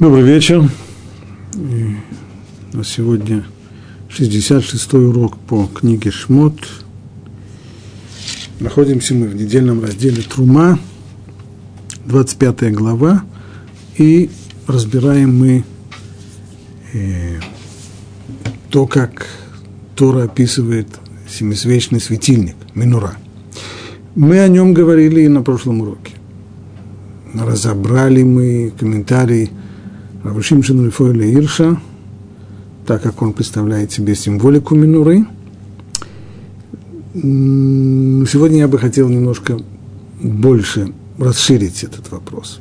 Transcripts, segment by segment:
Добрый вечер. И на сегодня 66-й урок по книге Шмот. Находимся мы в недельном разделе Трума, 25 глава, и разбираем мы э, то, как Тора описывает семисвечный светильник, минура. Мы о нем говорили и на прошлом уроке. Разобрали мы комментарий Равушимшин Рифойля Ирша, так как он представляет себе символику Минуры. Сегодня я бы хотел немножко больше расширить этот вопрос.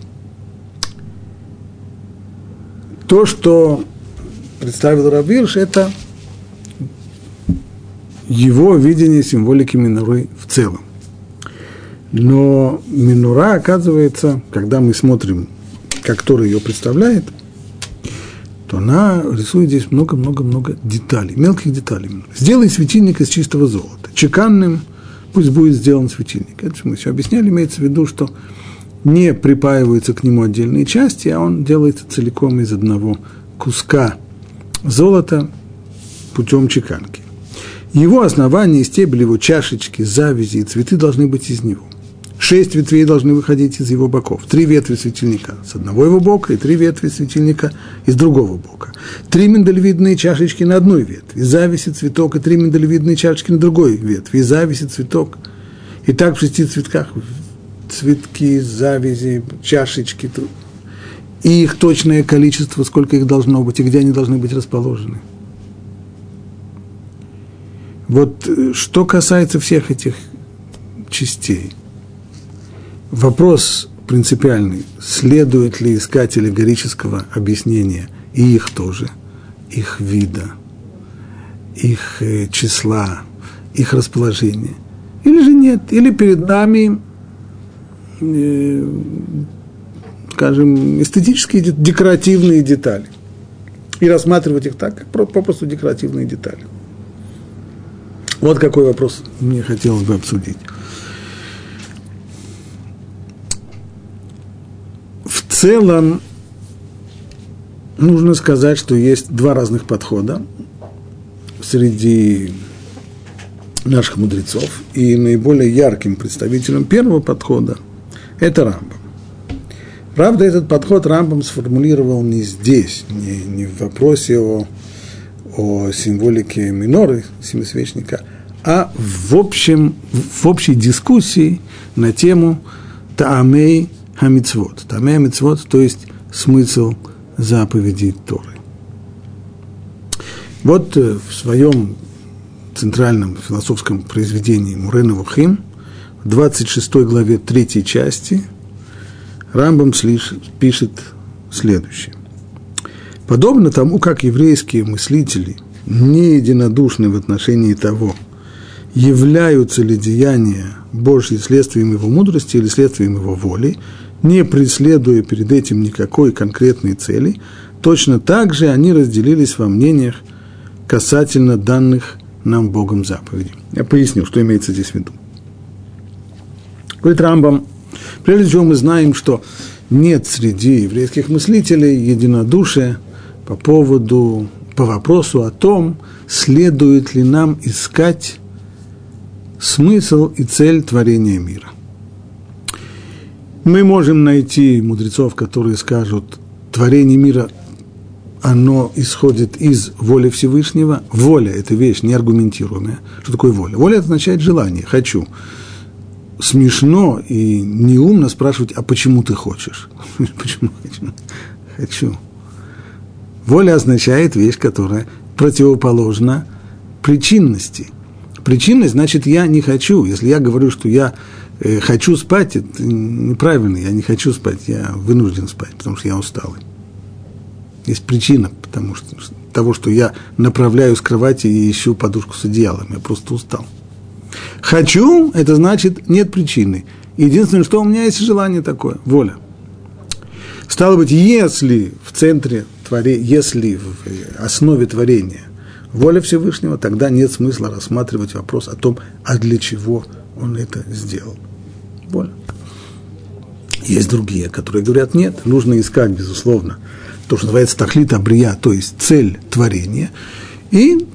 То, что представил Равирш, это его видение символики Минуры в целом. Но Минура, оказывается, когда мы смотрим, как Тора ее представляет – то она рисует здесь много-много-много деталей, мелких деталей. Сделай светильник из чистого золота. Чеканным пусть будет сделан светильник. Это мы все объясняли, имеется в виду, что не припаиваются к нему отдельные части, а он делается целиком из одного куска золота путем чеканки. Его основание, стебли, его чашечки, завязи и цветы должны быть из него – Шесть ветвей должны выходить из его боков. Три ветви светильника с одного его бока и три ветви светильника из другого бока. Три миндалевидные чашечки на одной ветви, зависи цветок и три миндалевидные чашечки на другой ветви, зависи цветок. И так в шести цветках цветки, завязи, чашечки. И их точное количество, сколько их должно быть и где они должны быть расположены. Вот э, что касается всех этих частей – вопрос принципиальный, следует ли искать аллегорического объяснения и их тоже, их вида, их э, числа, их расположения, или же нет, или перед нами, э, скажем, эстетические декоративные детали, и рассматривать их так, как попросту декоративные детали. Вот какой вопрос мне хотелось бы обсудить. Целом нужно сказать, что есть два разных подхода среди наших мудрецов. И наиболее ярким представителем первого подхода – это Рамбам. Правда, этот подход Рамбам сформулировал не здесь, не, не в вопросе о, о символике миноры семисвечника, а в, общем, в общей дискуссии на тему Таамей хамицвод. Тамея мицвод, то есть смысл заповедей Торы. Вот э, в своем центральном философском произведении Мурена Вухим, в 26 главе 3 части, Рамбам пишет следующее. Подобно тому, как еврейские мыслители не единодушны в отношении того, являются ли деяния Божьи следствием его мудрости или следствием его воли, не преследуя перед этим никакой конкретной цели, точно так же они разделились во мнениях касательно данных нам Богом заповедей. Я поясню, что имеется здесь в виду. Говорит Рамбам, прежде всего мы знаем, что нет среди еврейских мыслителей единодушия по поводу, по вопросу о том, следует ли нам искать смысл и цель творения мира. Мы можем найти мудрецов, которые скажут, творение мира, оно исходит из воли Всевышнего. Воля – это вещь неаргументируемая. Что такое воля? Воля – это означает желание, хочу. Смешно и неумно спрашивать, а почему ты хочешь? Почему хочу? Хочу. Воля означает вещь, которая противоположна причинности. Причинность значит я не хочу. Если я говорю, что я Э, хочу спать, это неправильно, я не хочу спать, я вынужден спать, потому что я усталый. Есть причина потому что, того, что я направляю с кровати и ищу подушку с одеялом, я просто устал. Хочу, это значит нет причины. Единственное, что у меня есть желание такое, воля. Стало быть, если в центре творения, если в основе творения воля Всевышнего, тогда нет смысла рассматривать вопрос о том, а для чего он это сделал. Боль. Есть другие, которые говорят, нет, нужно искать, безусловно, то, что называется тахлит абрия, то есть цель творения, и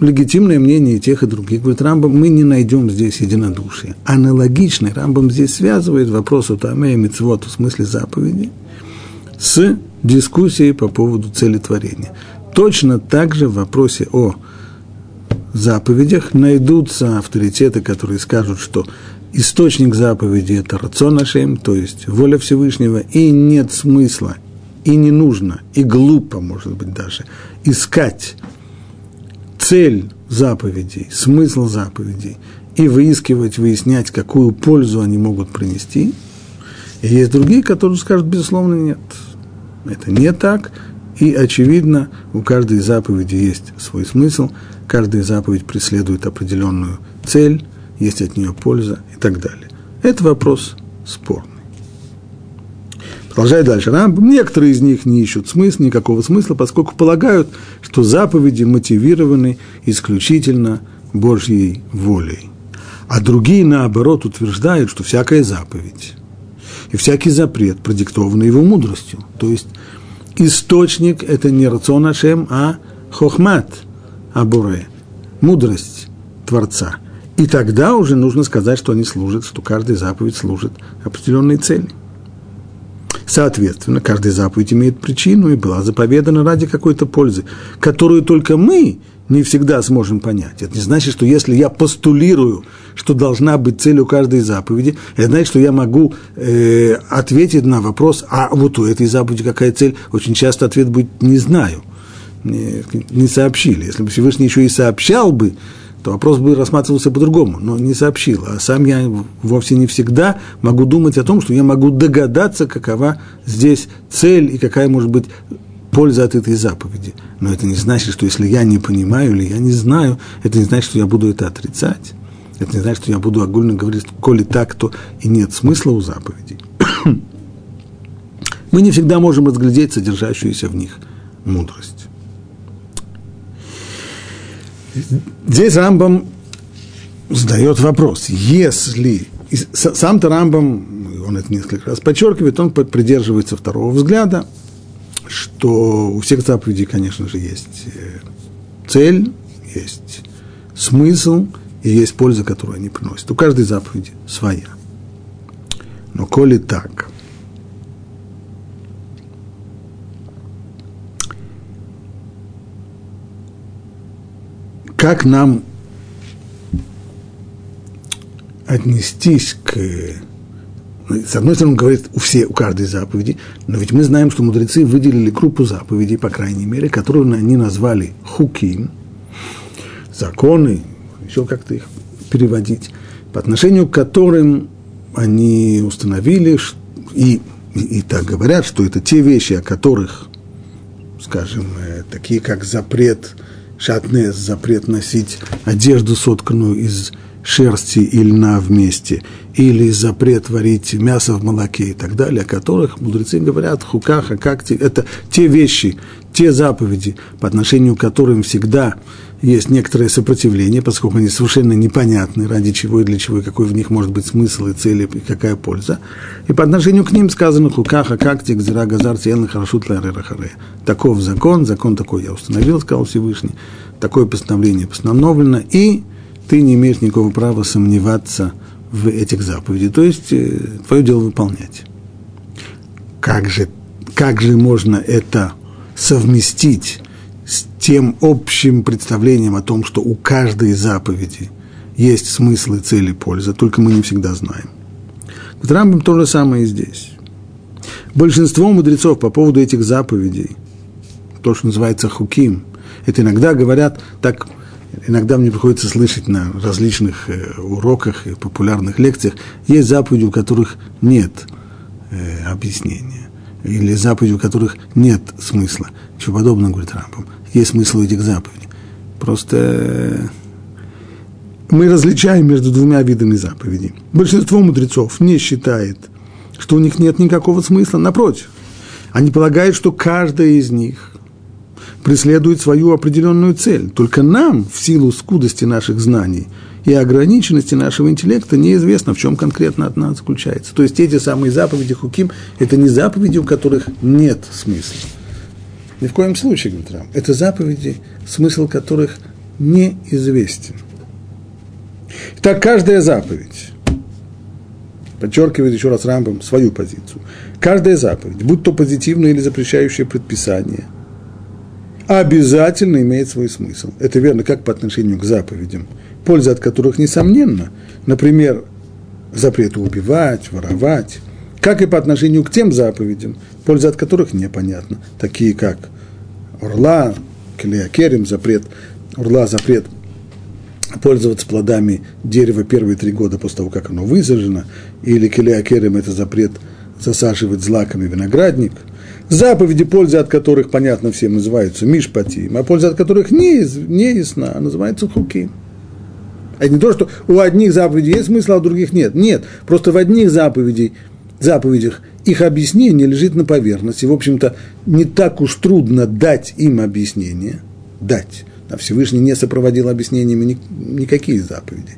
легитимное мнение тех и других. Говорит, Рамбам, мы не найдем здесь единодушия. Аналогичный Рамбам здесь связывает вопрос о Тамея Мицвот в смысле заповеди с дискуссией по поводу цели творения. Точно так же в вопросе о заповедях найдутся авторитеты, которые скажут, что источник заповеди – это рацион Ашем, то есть воля Всевышнего, и нет смысла, и не нужно, и глупо, может быть, даже, искать цель заповедей, смысл заповедей и выискивать, выяснять, какую пользу они могут принести. И есть другие, которые скажут, безусловно, нет. Это не так, и, очевидно, у каждой заповеди есть свой смысл, каждая заповедь преследует определенную цель, есть от нее польза и так далее. Это вопрос спорный. Продолжай дальше. Рамбам, некоторые из них не ищут смысла, никакого смысла, поскольку полагают, что заповеди мотивированы исключительно Божьей волей. А другие, наоборот, утверждают, что всякая заповедь и всякий запрет продиктован его мудростью. То есть источник – это не рацион Ашем, а хохмат Абуре, мудрость Творца. И тогда уже нужно сказать, что они служат, что каждая заповедь служит определенной цели. Соответственно, каждая заповедь имеет причину и была заповедана ради какой-то пользы, которую только мы не всегда сможем понять. Это не значит, что если я постулирую, что должна быть цель у каждой заповеди, это значит, что я могу э, ответить на вопрос, а вот у этой заповеди какая цель? Очень часто ответ будет «не знаю», не, не сообщили. Если бы Всевышний еще и сообщал бы, то вопрос бы рассматривался по-другому, но не сообщил. А сам я вовсе не всегда могу думать о том, что я могу догадаться, какова здесь цель и какая может быть польза от этой заповеди. Но это не значит, что если я не понимаю или я не знаю, это не значит, что я буду это отрицать. Это не значит, что я буду огульно говорить, коли так, то и нет смысла у заповедей. Мы не всегда можем разглядеть содержащуюся в них мудрость. Здесь Рамбам задает вопрос, если сам-то Рамбам, он это несколько раз подчеркивает, он придерживается второго взгляда, что у всех заповедей, конечно же, есть э, цель, есть смысл и есть польза, которую они приносят. У каждой заповеди своя. Но коли так, как нам отнестись к... Ну, с одной стороны, он говорит у, все, у каждой заповеди, но ведь мы знаем, что мудрецы выделили группу заповедей, по крайней мере, которую они назвали хуким, законы, еще как-то их переводить, по отношению к которым они установили, и, и, и так говорят, что это те вещи, о которых, скажем, э, такие как запрет – шатнес, запрет носить одежду, сотканную из шерсти и льна вместе, или запрет варить мясо в молоке и так далее, о которых мудрецы говорят, хукаха, как это те вещи, те заповеди, по отношению к которым всегда есть некоторое сопротивление, поскольку они совершенно непонятны, ради чего и для чего, и какой в них может быть смысл и цель, и какая польза. И по отношению к ним сказано «Хукаха кактик зира газар тиэн харашут ларерахаре». Таков закон, закон такой я установил, сказал Всевышний, такое постановление постановлено, и ты не имеешь никакого права сомневаться в этих заповедях. То есть, э, твое дело выполнять. Как же, как же можно это совместить с тем общим представлением о том, что у каждой заповеди есть смысл и цель и польза, только мы не всегда знаем. Вот Рамбам то же самое и здесь. Большинство мудрецов по поводу этих заповедей, то, что называется хуким, это иногда говорят, так иногда мне приходится слышать на различных э, уроках и популярных лекциях, есть заповеди, у которых нет э, объяснения, или заповеди, у которых нет смысла. Чего подобного, говорит Рамбам есть смысл этих заповедей. Просто э, мы различаем между двумя видами заповедей. Большинство мудрецов не считает, что у них нет никакого смысла. Напротив, они полагают, что каждая из них преследует свою определенную цель. Только нам, в силу скудости наших знаний и ограниченности нашего интеллекта, неизвестно, в чем конкретно одна заключается. То есть эти самые заповеди Хуким – это не заповеди, у которых нет смысла Ни в коем случае, говорит Рам. Это заповеди, смысл которых неизвестен. Так каждая заповедь, подчеркивает еще раз Рамбом свою позицию, каждая заповедь, будь то позитивное или запрещающее предписание, обязательно имеет свой смысл. Это верно как по отношению к заповедям, польза от которых несомненно, например, запрету убивать, воровать, как и по отношению к тем заповедям, польза от которых непонятна, такие как урла, келиакерим, запрет, урла, запрет пользоваться плодами дерева первые три года после того, как оно высажено, или келиакерим – это запрет засаживать злаками виноградник. Заповеди, польза от которых, понятно всем, называются мишпатим, а польза от которых не, не ясна, а называется хуким. А не то, что у одних заповедей есть смысл, а у других нет. Нет, просто в одних заповедей, заповедях их объяснение лежит на поверхности. В общем-то, не так уж трудно дать им объяснение, дать. А Всевышний не сопроводил объяснениями ни, никакие заповеди.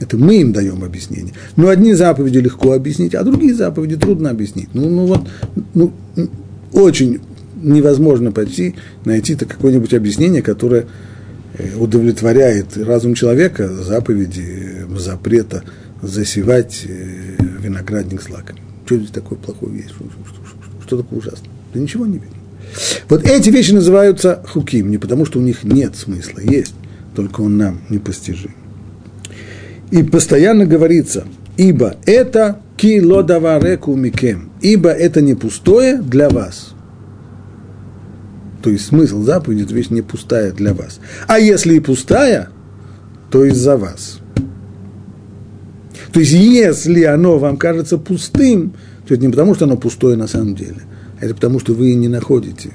Это мы им даем объяснение. Но одни заповеди легко объяснить, а другие заповеди трудно объяснить. Ну, ну вот, ну, очень невозможно почти найти-то какое-нибудь объяснение, которое э, удовлетворяет разум человека заповеди запрета засевать э, виноградник с лаками. Что здесь такое плохое есть? Что, что, что, что такое ужасное? Да ничего не видно. Вот эти вещи называются хуким, не потому что у них нет смысла, есть, только он нам непостижим. И постоянно говорится, ибо это килодавареку микем, ибо это не пустое для вас. То есть смысл заповеди, это вещь не пустая для вас. А если и пустая, то из-за вас. То есть, если оно вам кажется пустым, то это не потому, что оно пустое на самом деле – это потому, что вы не находите.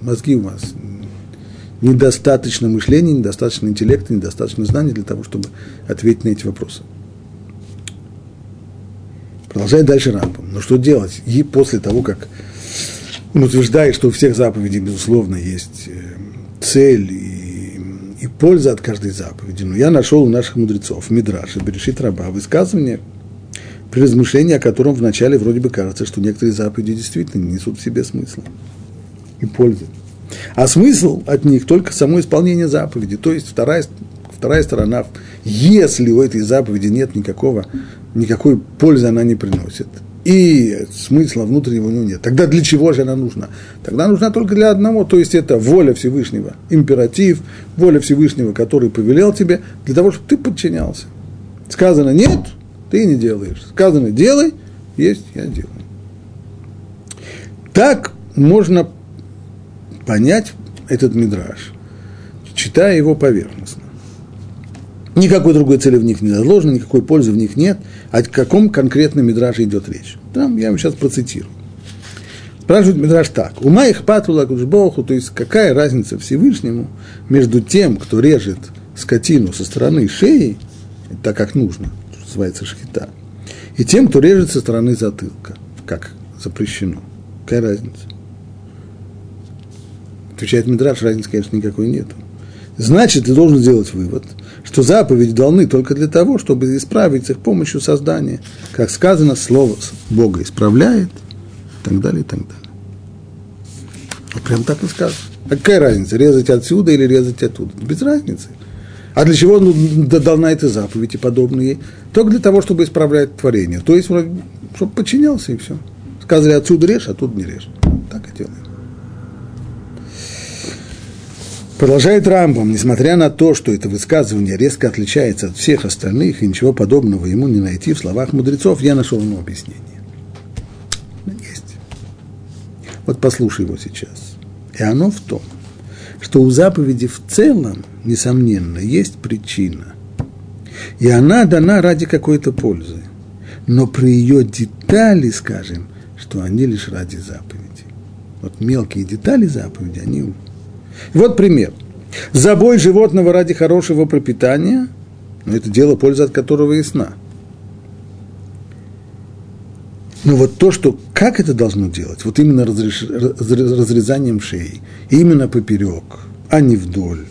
Мозги у вас недостаточно мышления, недостаточно интеллекта, недостаточно знаний для того, чтобы ответить на эти вопросы. Продолжает дальше Рамбом. Но что делать? И после того, как он утверждает, что у всех заповедей, безусловно, есть э, цель и, и польза от каждой заповеди. Но я нашел у наших мудрецов, Мидраш, Берешит Раба, высказывание – при размышлении о котором вначале вроде бы кажется, что некоторые заповеди действительно не несут в себе смысла и пользы. А смысл от них только само исполнение заповеди. То есть вторая, вторая сторона, если у этой заповеди нет никакого, никакой пользы она не приносит, и смысла внутреннего у него нет, тогда для чего же она нужна? Тогда нужна только для одного, то есть это воля Всевышнего, императив, воля Всевышнего, который повелел тебе, для того, чтобы ты подчинялся. Сказано нет, ты не делаешь. Сказано, делай, есть, я делаю. Так можно понять этот мидраж, читая его поверхностно. Никакой другой цели в них не заложено, никакой пользы в них нет. О каком конкретном мидраже идет речь? Там я вам сейчас процитирую. Спрашивает Мидраш так. Ума их патула Богу, то есть какая разница Всевышнему между тем, кто режет скотину со стороны шеи, так как нужно, называется шхита, и тем, кто режет со стороны затылка, как запрещено. Какая разница? Отвечает Мидраш, разницы, конечно, никакой нету. Значит, ты должен сделать вывод, что заповеди даны только для того, чтобы исправить их помощью создания. Как сказано, слово Бога исправляет, и так далее, и так далее. Вот прям так и сказано. А какая разница, резать отсюда или резать оттуда? Без разницы. А для чего ну, дал на это заповеди подобные? Только для того, чтобы исправлять творение. То есть, чтобы подчинялся и все. Сказали, отсюда режь, а тут не режь. Так и делаем. Продолжает Рамбом, несмотря на то, что это высказывание резко отличается от всех остальных, и ничего подобного ему не найти в словах мудрецов, я нашел ему объяснение. Есть. Вот послушай его сейчас. И оно в том, что у заповеди в целом, несомненно, есть причина. И она дана ради какой-то пользы. Но при ее детали, скажем, что они лишь ради заповеди. Вот мелкие детали заповеди, они... Вот пример. Забой животного ради хорошего пропитания, но это дело, польза от которого ясна. Но вот то, что как это должно делать, вот именно разреш, разрезанием шеи, именно поперек, а не вдоль.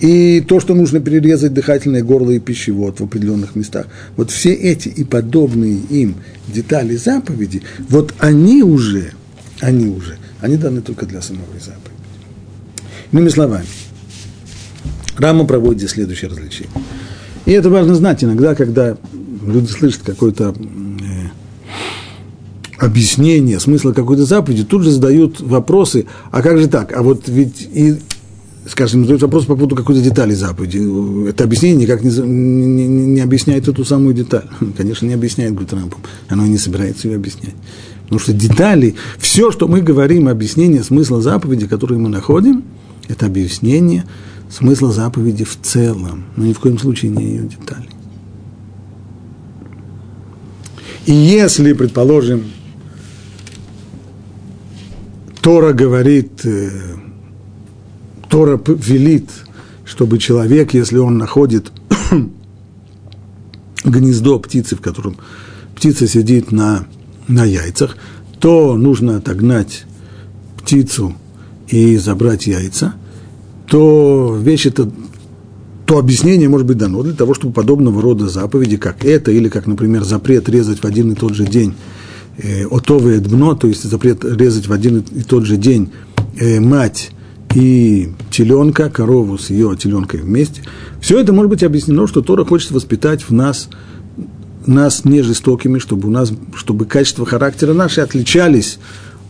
И то, что нужно перерезать дыхательное горло и пищевод в определенных местах. Вот все эти и подобные им детали заповеди, вот они уже, они уже, они даны только для самой заповеди. Иными словами, Рама проводит здесь следующее развлечение. И это важно знать иногда, когда люди слышат какое-то э, объяснение смысла какой-то заповеди, тут же задают вопросы, а как же так? А вот ведь и, скажем, задают вопрос по поводу какой-то детали заповеди. Это объяснение никак не, не, не объясняет эту самую деталь. Конечно, не объясняет, говорит Рамбам. Оно и не собирается ее объяснять. Потому что детали, все, что мы говорим, объяснение смысла заповеди, которые мы находим, это объяснение смысла заповеди в целом, но ни в коем случае не ее детали. И если, предположим, Тора говорит, э, Тора велит, чтобы человек, если он находит гнездо птицы, в котором птица сидит на, на яйцах, то нужно отогнать птицу и забрать яйца – то вещь это, то объяснение может быть дано для того, чтобы подобного рода заповеди, как это, или как, например, запрет резать в один и тот же день э, отовое дбно, то есть запрет резать в один и тот же день э, мать и теленка, корову с ее теленкой вместе. Все это может быть объяснено, что Тора хочет воспитать в нас нас не жестокими, чтобы у нас, чтобы качества характера наши отличались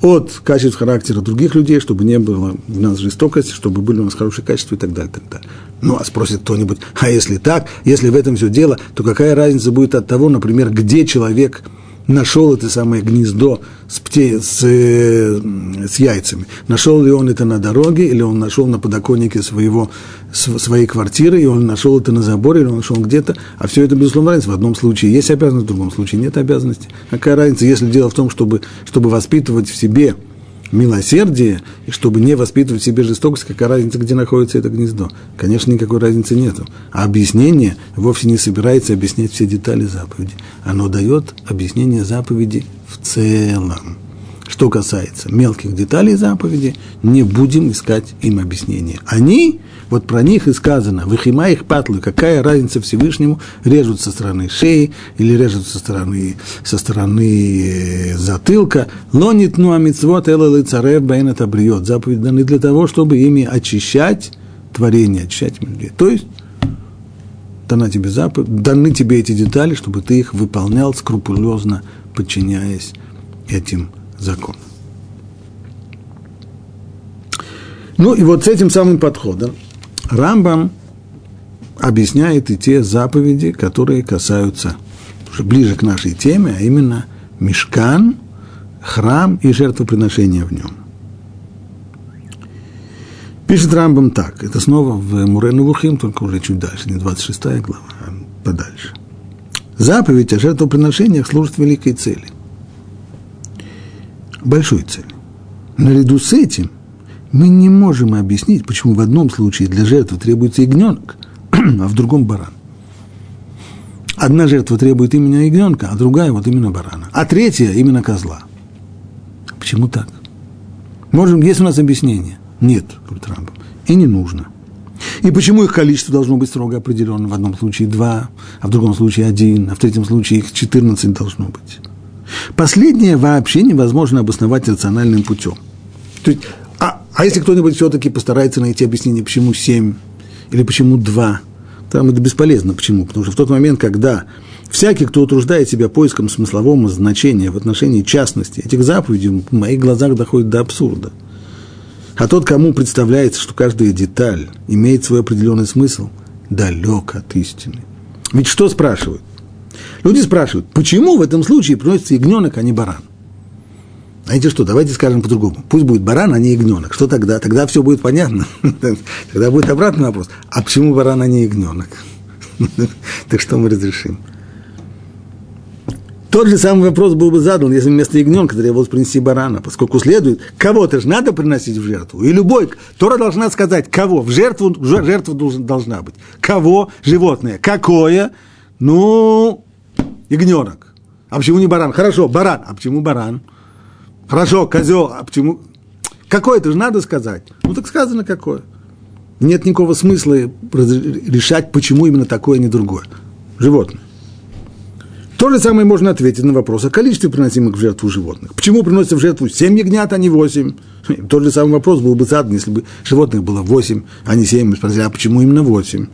от качеств характера других людей, чтобы не было в нас жестокости, чтобы были у нас хорошие качества и так далее, так далее. Ну, а спросит кто-нибудь, а если так, если в этом все дело, то какая разница будет от того, например, где человек – нашел это самое гнездо с, пте, с, э, с яйцами. Нашел ли он это на дороге, или он нашел на подоконнике своего, своей квартиры, и он нашел это на заборе, или он нашел где-то. А все это, безусловно, разница. В одном случае есть обязанность, в другом случае нет обязанности. Какая разница, если дело в том, чтобы, чтобы воспитывать в себе милосердие, и чтобы не воспитывать в себе жестокость, какая разница, где находится это гнездо? Конечно, никакой разницы нету. А объяснение вовсе не собирается объяснять все детали заповеди. Оно дает объяснение заповеди в целом. Что касается мелких деталей заповеди, не будем искать им объяснения. Они вот про них и сказано, выхима их патлы, какая разница Всевышнему, режут со стороны шеи или режут со стороны, со стороны э, затылка. Лонит ну амитсвот эла царев байн это бриет. Даны для того, чтобы ими очищать творение, очищать людей. То есть, дана тебе заповедь, даны тебе эти детали, чтобы ты их выполнял скрупулезно, подчиняясь этим законам. Ну и вот с этим самым подходом Рамбам объясняет и те заповеди, которые касаются уже ближе к нашей теме, а именно мешкан, храм и жертвоприношения в нем. Пишет Рамбам так, это снова в Мурену Вухим, только уже чуть дальше, не 26 глава, а подальше. Заповедь о жертвоприношениях служит великой цели, большой цели. Наряду с этим – мы не можем объяснить, почему в одном случае для жертвы требуется ягненок, а в другом баран. Одна жертва требует именно ягненка, а другая вот именно барана. А третья именно козла. Почему так? Можем, есть у нас объяснение? Нет, говорит Рамбам. И не нужно. И почему их количество должно быть строго определено? В одном случае два, а в другом случае один, а в третьем случае их 14 должно быть. Последнее вообще невозможно обосновать рациональным путем. То есть а если кто-нибудь все-таки постарается найти объяснение, почему семь или почему два, там это бесполезно. Почему? Потому что в тот момент, когда всякий, кто утруждает себя поиском смыслового значения в отношении частности этих заповедей, в моих глазах доходит до абсурда. А тот, кому представляется, что каждая деталь имеет свой определенный смысл, далек от истины. Ведь что спрашивают? Люди спрашивают, почему в этом случае приносится ягненок, а не баран? Знаете что, давайте скажем по-другому. Пусть будет баран, а не ягненок. Что тогда? Тогда все будет понятно. Тогда будет обратный вопрос. А почему баран, а не ягненок? Так что мы разрешим? Тот же самый вопрос был бы задан, если вместо ягненка требовалось принести барана, поскольку следует, кого-то же надо приносить в жертву. И любой, Тора должна сказать, кого, в жертву, жертва должна быть. Кого? Животное. Какое? Ну, ягненок. А почему не баран? Хорошо, баран. А почему баран? Хорошо, козел, а почему? Какое это же надо сказать? Ну так сказано какое. Нет никакого смысла решать, почему именно такое, а не другое. Животное. То же самое можно ответить на вопрос о количестве приносимых в жертву животных. Почему приносятся в жертву 7 ягнят, а не 8? Тот же самый вопрос был бы задан, если бы животных было 8, а не 7. Мы спросили, а почему именно 8?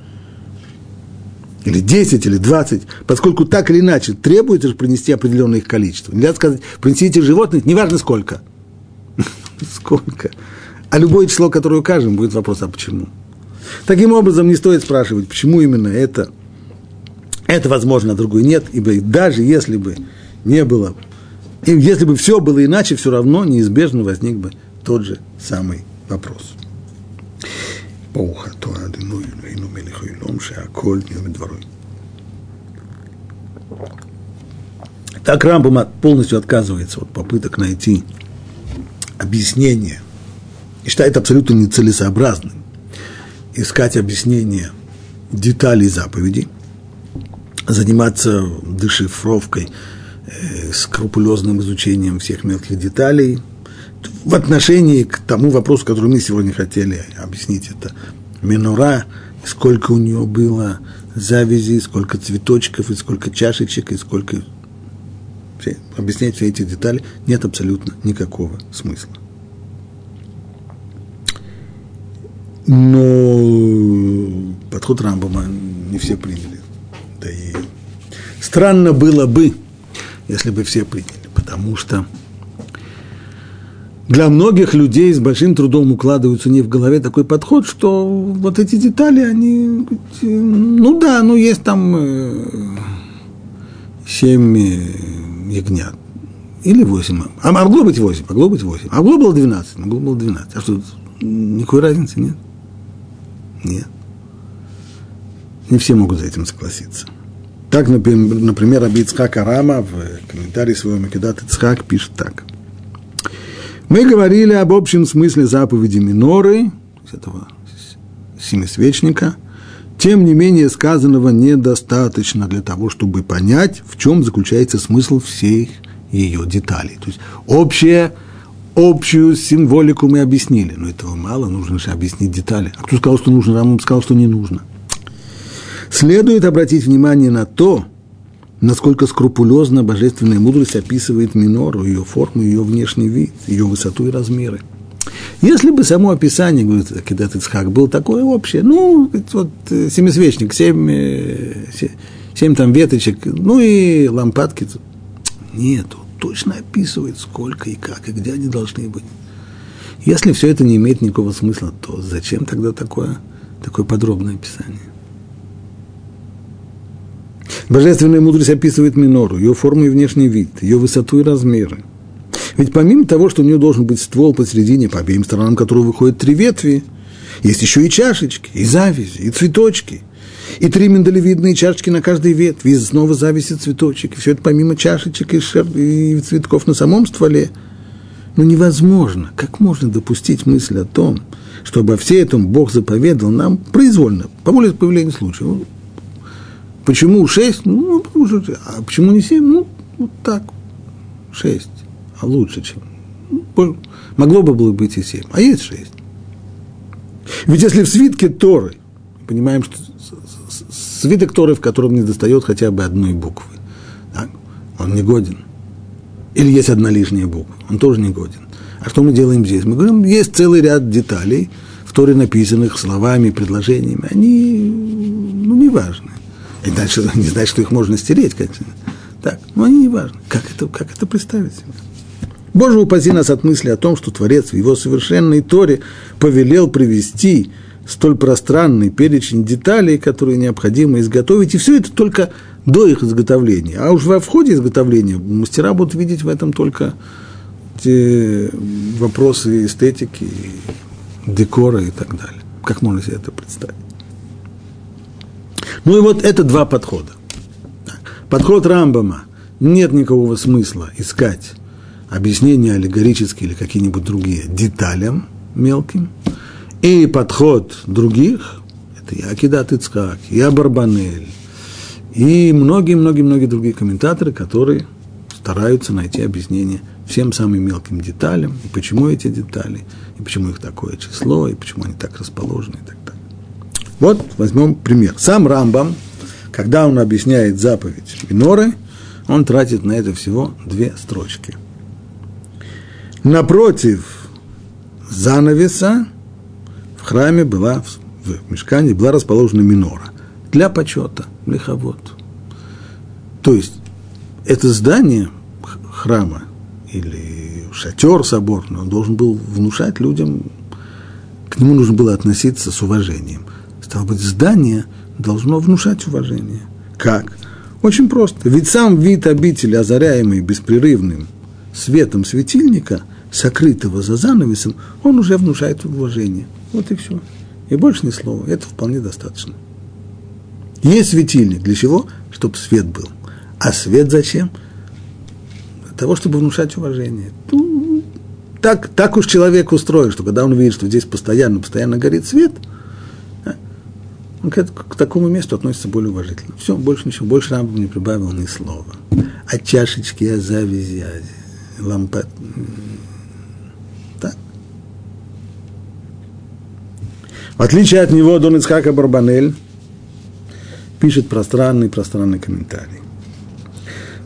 Или 10, или 20, поскольку так или иначе требуется же принести определенное их количество. Нельзя сказать, принесите животных, неважно сколько. Сколько? А любое число, которое укажем, будет вопрос, а почему? Таким образом, не стоит спрашивать, почему именно это, это возможно, а другое нет, ибо даже если бы не было, и если бы все было иначе, все равно неизбежно возник бы тот же самый вопрос. ברוך אתה אדוני אלוהינו מלך העולם שהכל נהיה בדברו. Так Рамбам полностью отказывается от попыток найти объяснение и считает абсолютно нецелесообразным искать объяснение деталей заповедей, заниматься дешифровкой, э, скрупулезным изучением всех мелких деталей – в отношении к тому вопросу, который мы сегодня хотели объяснить, это минура, сколько у нее было завязей, сколько цветочков, и сколько чашечек, и сколько... Все, объяснять все эти детали нет абсолютно никакого смысла. Но подход Рамбома не все приняли. Да и странно было бы, если бы все приняли, потому что для многих людей с большим трудом укладываются не в голове такой подход, что вот эти детали, они, ну да, ну есть там э, семь э, ягнят. Или восемь. А могло быть восемь, могло быть восемь. А могло было двенадцать, могло было двенадцать. А что, никакой разницы нет? Нет. Не все могут за этим согласиться. Так, например, Абицхак Арама в комментарии своего Македат Ицхак пишет так – мы говорили об общем смысле заповеди Миноры, этого семисвечника, тем не менее сказанного недостаточно для того, чтобы понять, в чем заключается смысл всех ее деталей. То есть общее, общую символику мы объяснили, но этого мало, нужно же объяснить детали. А кто сказал, что нужно, Рамон сказал, что не нужно. Следует обратить внимание на то, насколько скрупулезно божественная мудрость описывает минору, ее форму, ее внешний вид, ее высоту и размеры. Если бы само описание, говорит Акидат Ицхак, было такое общее, ну, вот э, семисвечник, семь, э, семь там веточек, ну и лампадки. Нет, он точно описывает, сколько и как, и где они должны быть. Если все это не имеет никакого смысла, то зачем тогда такое, такое подробное описание? Божественная мудрость описывает минору, ее форму и внешний вид, ее высоту и размеры. Ведь помимо того, что у нее должен быть ствол посередине, по обеим сторонам которого выходят три ветви, есть еще и чашечки, и завязи, и цветочки, и три миндалевидные чашечки на каждой ветви, и снова зависи цветочек. И все это помимо чашечек и, шер... и цветков на самом стволе. Но невозможно, как можно допустить мысль о том, что обо всем этом Бог заповедал нам произвольно, по воле появления случая. Почему шесть? Ну, потому что, а почему не семь? Ну, вот так, шесть, а лучше, чем. Ну, могло бы было быть и семь, а есть шесть. Ведь если в свитке Торы, понимаем, что свиток Торы, в котором не достает хотя бы одной буквы, так, он не годен. Или есть одна лишняя буква, он тоже не годен. А что мы делаем здесь? Мы говорим, есть целый ряд деталей, в Торе написанных словами, предложениями, они, ну, неважны. И дальше не значит, что их можно стереть, конечно. Так, но они не важны. Как это, как это представить себе? Боже, упаси нас от мысли о том, что Творец в его совершенной Торе повелел привести столь пространный перечень деталей, которые необходимо изготовить, и все это только до их изготовления. А уж во входе изготовления мастера будут видеть в этом только те вопросы эстетики, декора и так далее. Как можно себе это представить? Ну и вот это два подхода. Подход Рамбама. Нет никакого смысла искать объяснения аллегорические или какие-нибудь другие деталям мелким. И подход других, это и Акидат Ицкак, и Абарбанель, и многие-многие-многие другие комментаторы, которые стараются найти объяснение всем самым мелким деталям, и почему эти детали, и почему их такое число, и почему они так расположены и так. Вот возьмем пример. Сам Рамбам, когда он объясняет заповедь Миноры, Он тратит на это всего две строчки. Напротив занавеса в храме была, в мешкане была расположена минора для почета, лиховод. То есть это здание храма или шатер соборный, он должен был внушать людям, к нему нужно было относиться с уважением. Стало быть, здание должно внушать уважение. Как? Очень просто. Ведь сам вид обители, озаряемый беспрерывным светом светильника, сокрытого за занавесом, он уже внушает уважение. Вот и все. И больше ни слова. Это вполне достаточно. Есть светильник. Для чего? Чтобы свет был. А свет зачем? Для того, чтобы внушать уважение. Так, так уж человек устроен, что когда он видит, что здесь постоянно, постоянно горит свет, он к, к такому месту относится более уважительно. Все, больше ничего, больше Рамбам не прибавил ни слова. А чашечки, а завязи, а лампа. Так. В отличие от него, Дон Ицхака Барбанель пишет пространный-пространный комментарий.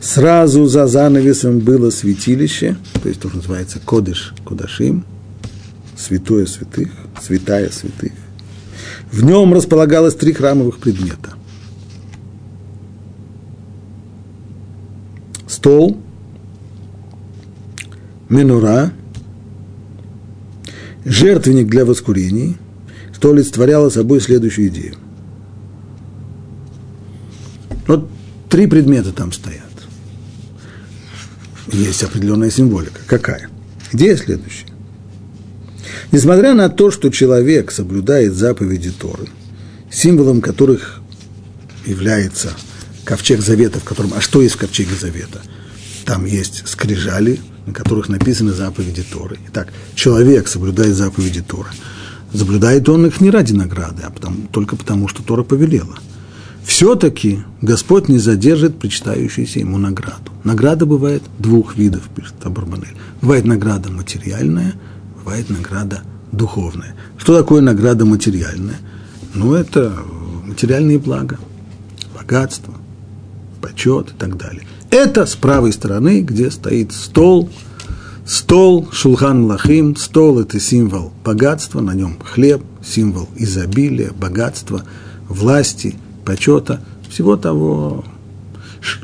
Сразу за занавесом было святилище, то есть то, что называется Кодыш Кодашим, святое святых, святая святых. В нем располагалось три храмовых предмета. Стол, менура, жертвенник для воскурений, что олицетворяло собой следующую идею. Вот три предмета там стоят. Есть определенная символика. Какая? Идея следующая. Несмотря на то, что человек соблюдает заповеди Торы, символом которых является ковчег завета, в котором, а что есть в ковчеге завета? Там есть скрижали, на которых написаны заповеди Торы. Итак, человек соблюдает заповеди Торы. Соблюдает он их не ради награды, а потому, только потому, что Тора повелела. Все-таки Господь не задержит причитающуюся ему награду. Награда бывает двух видов, пишет Абарбанель. Бывает награда материальная – бывает награда духовная. Что такое награда материальная? Ну, это материальные блага, богатство, почет и так далее. Это с правой стороны, где стоит стол, стол, шулхан лахим, стол – это символ богатства, на нем хлеб, символ изобилия, богатства, власти, почета, всего того,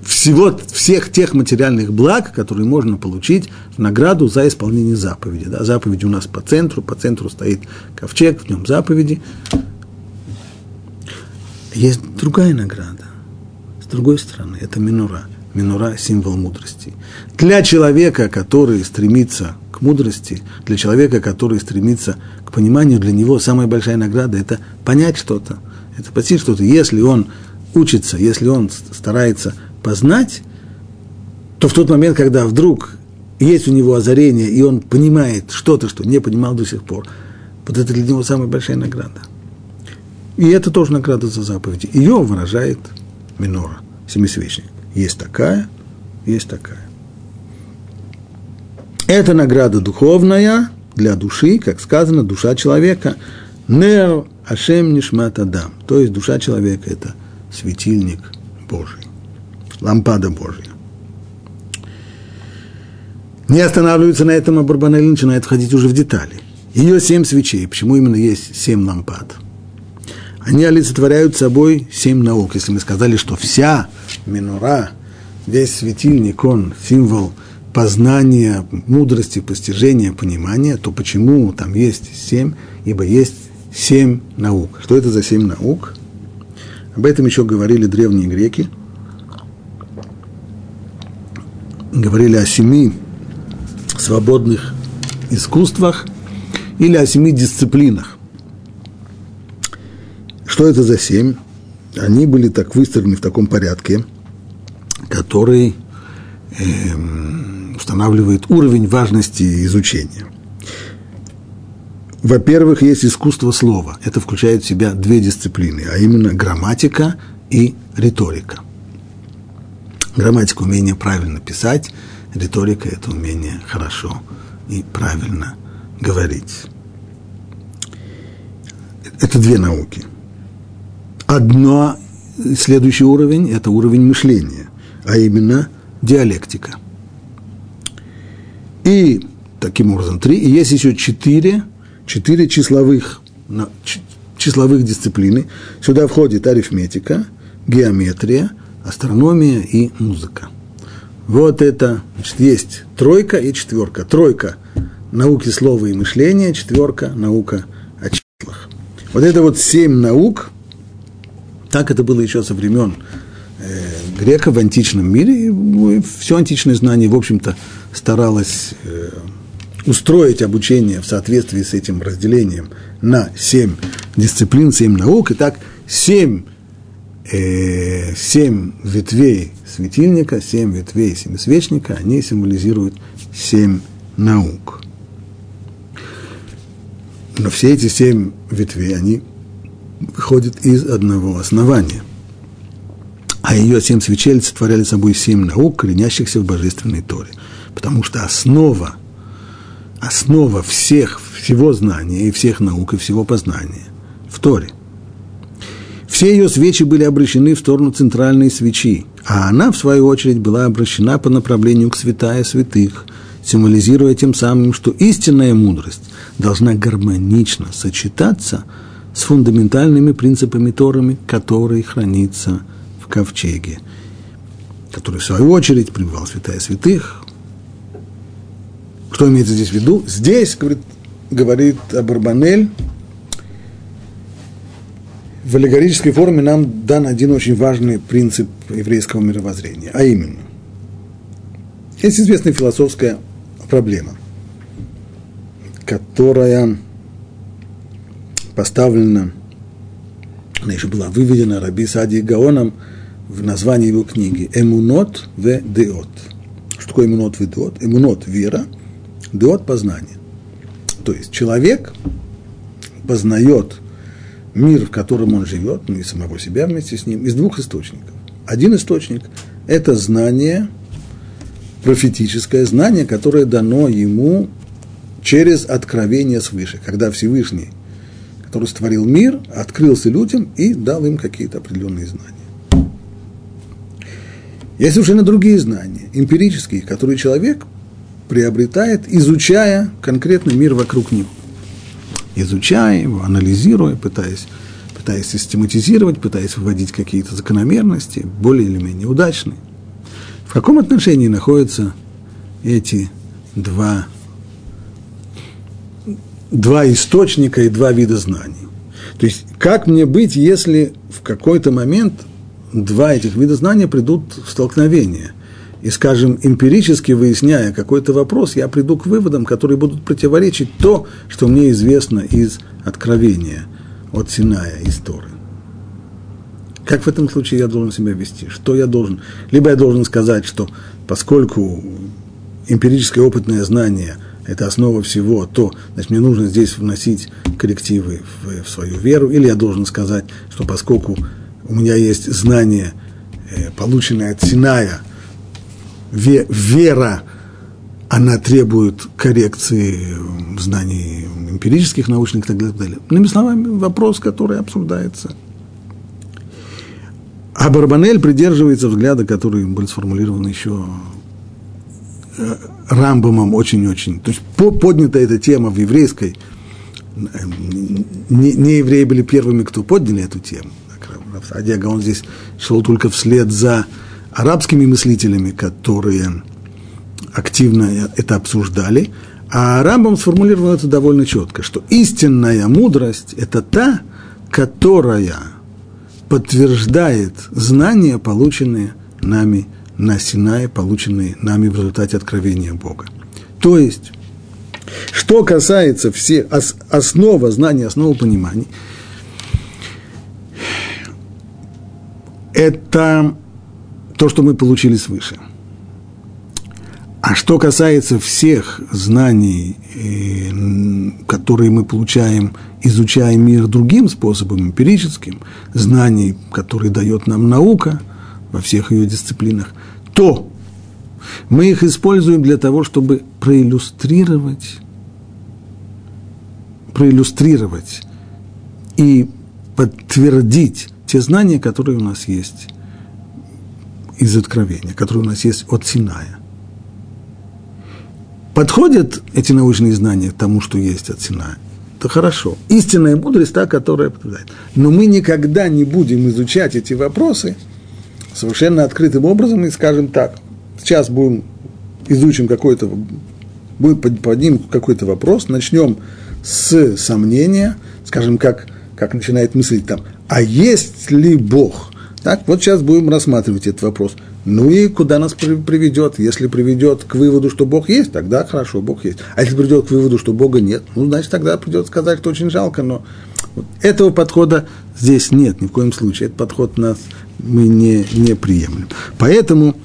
всего, всех тех материальных благ, которые можно получить в награду за исполнение заповеди. Да, заповеди у нас по центру, по центру стоит ковчег, в нем заповеди. Есть другая награда. С другой стороны, это минура. Минура – символ мудрости. Для человека, который стремится к мудрости, для человека, который стремится к пониманию, для него самая большая награда – это понять что-то, это постичь что-то. Если он учится, если он старается познать, то в тот момент, когда вдруг есть у него озарение, и он понимает что-то, что не понимал до сих пор, вот это для него самая большая награда. И это тоже награда за заповеди. Ее выражает минора, семисвечник. Есть такая, есть такая. Это награда духовная для души, как сказано, душа человека. Нер Ашем Нишмат Адам. То есть душа человека – это светильник Божий лампада Божья. Не останавливается на этом, а Барбанель начинает входить уже в детали. Ее семь свечей. Почему именно есть семь лампад? Они олицетворяют собой семь наук. Если мы сказали, что вся минура, весь светильник, он символ познания, мудрости, постижения, понимания, то почему там есть семь? Ибо есть семь наук. Что это за семь наук? Об этом еще говорили древние греки – говорили о семи свободных искусствах или о семи дисциплинах. Что это за семь? Они были так выстроены в таком порядке, который э, устанавливает уровень важности изучения. Во-первых, есть искусство слова. Это включает в себя две дисциплины, а именно грамматика и риторика – Грамматика – умение правильно писать, риторика – это умение хорошо и правильно говорить. Это две науки. Одно, следующий уровень – это уровень мышления, а именно диалектика. И таким образом три. И есть еще четыре, четыре числовых, числовых дисциплины. Сюда входит арифметика, геометрия, астрономия и музыка. Вот это, значит, есть тройка и четверка. Тройка – науки слова и мышления, четверка – наука о числах. Вот это вот семь наук, так это было еще со времен э, греков в античном мире, и все античное знание, в общем-то, старалось э, устроить обучение в соответствии с этим разделением на семь дисциплин, семь наук. Итак, семь, э, семь ветвей светильника, семь ветвей семисвечника, они символизируют семь наук. Но все эти семь ветвей, они выходят из одного основания. А ее семь свечей олицетворяли собой семь наук, коренящихся в божественной Торе. Потому что основа основа всех, всего знания и всех наук и всего познания в Торе. Все ее свечи были обращены в сторону центральной свечи, а она, в свою очередь, была обращена по направлению к святая святых, символизируя тем самым, что истинная мудрость должна гармонично сочетаться с фундаментальными принципами Торами, которые хранится в ковчеге, который, в свою очередь, пребывал святая святых, что имеется здесь в виду? Здесь, говорит, говорит Абарбанель, в аллегорической форме нам дан один очень важный принцип еврейского мировоззрения, а именно, есть известная философская проблема, которая поставлена, она еще была выведена Раби Сади Гаоном в названии его книги «Эмунот в Деот». Что такое эмунот в Деот? Эмунот – вера – Деот познания. То есть человек познает мир, в котором он живет, ну и самого себя вместе с ним, из двух источников. Один источник – это знание, профетическое знание, которое дано ему через откровение свыше, когда Всевышний, который створил мир, открылся людям и дал им какие-то определенные знания. Есть совершенно другие знания, эмпирические, которые человек приобретает, изучая конкретный мир вокруг него. Изучая его, анализируя, пытаясь, пытаясь систематизировать, пытаясь выводить какие-то закономерности, более или менее удачные. В каком отношении находятся эти два, два источника и два вида знаний? То есть, как мне быть, если в какой-то момент два этих вида знания придут в столкновение – и, скажем, эмпирически выясняя какой-то вопрос, я приду к выводам, которые будут противоречить то, что мне известно из откровения от Синая, из Торы. Как в этом случае я должен себя вести? Что я должен? Либо я должен сказать, что поскольку эмпирическое опытное знание – это основа всего, то значит, мне нужно здесь вносить коррективы в, в свою веру, или я должен сказать, что поскольку у меня есть знание, э, полученное от Синая – вера, она требует коррекции знаний эмпирических, научных и так далее. Иными словами, вопрос, который обсуждается. А Барбанель придерживается взгляда, который был сформулирован еще э, Рамбомом очень-очень. То есть поднята эта тема в еврейской, не, не евреи были первыми, кто подняли эту тему. Адиага, он здесь шел только вслед за арабскими мыслителями, которые активно это обсуждали, а Рамбам сформулировал это довольно четко, что истинная мудрость – это та, которая подтверждает знания, полученные нами на Синае, полученные нами в результате откровения Бога. То есть, что касается все, основа знания, основа понимания, это то, что мы получили свыше. А что касается всех знаний, э, которые мы получаем, изучая мир другим способом, эмпирическим, знаний, которые дает нам наука во всех ее дисциплинах, то мы их используем для того, чтобы проиллюстрировать, проиллюстрировать и подтвердить те знания, которые у нас есть из Откровения, которые у нас есть от Синая. Подходят эти научные знания к тому, что есть от Синая? Это хорошо. Истинная мудрость та, которая подтверждает. Но мы никогда не будем изучать эти вопросы совершенно открытым образом и скажем так, сейчас будем изучим какой-то, будем поднимем какой-то вопрос, начнем с сомнения, скажем, как, как начинает мыслить там, а есть ли Бог? Так, вот сейчас будем рассматривать этот вопрос. Ну и куда нас приведет? Если приведет к выводу, что Бог есть, тогда хорошо, Бог есть. А если приведет к выводу, что Бога нет, ну, значит, тогда придется сказать, что очень жалко, но вот этого подхода здесь нет ни в коем случае. Этот подход нас мы не, не приемлем. Поэтому,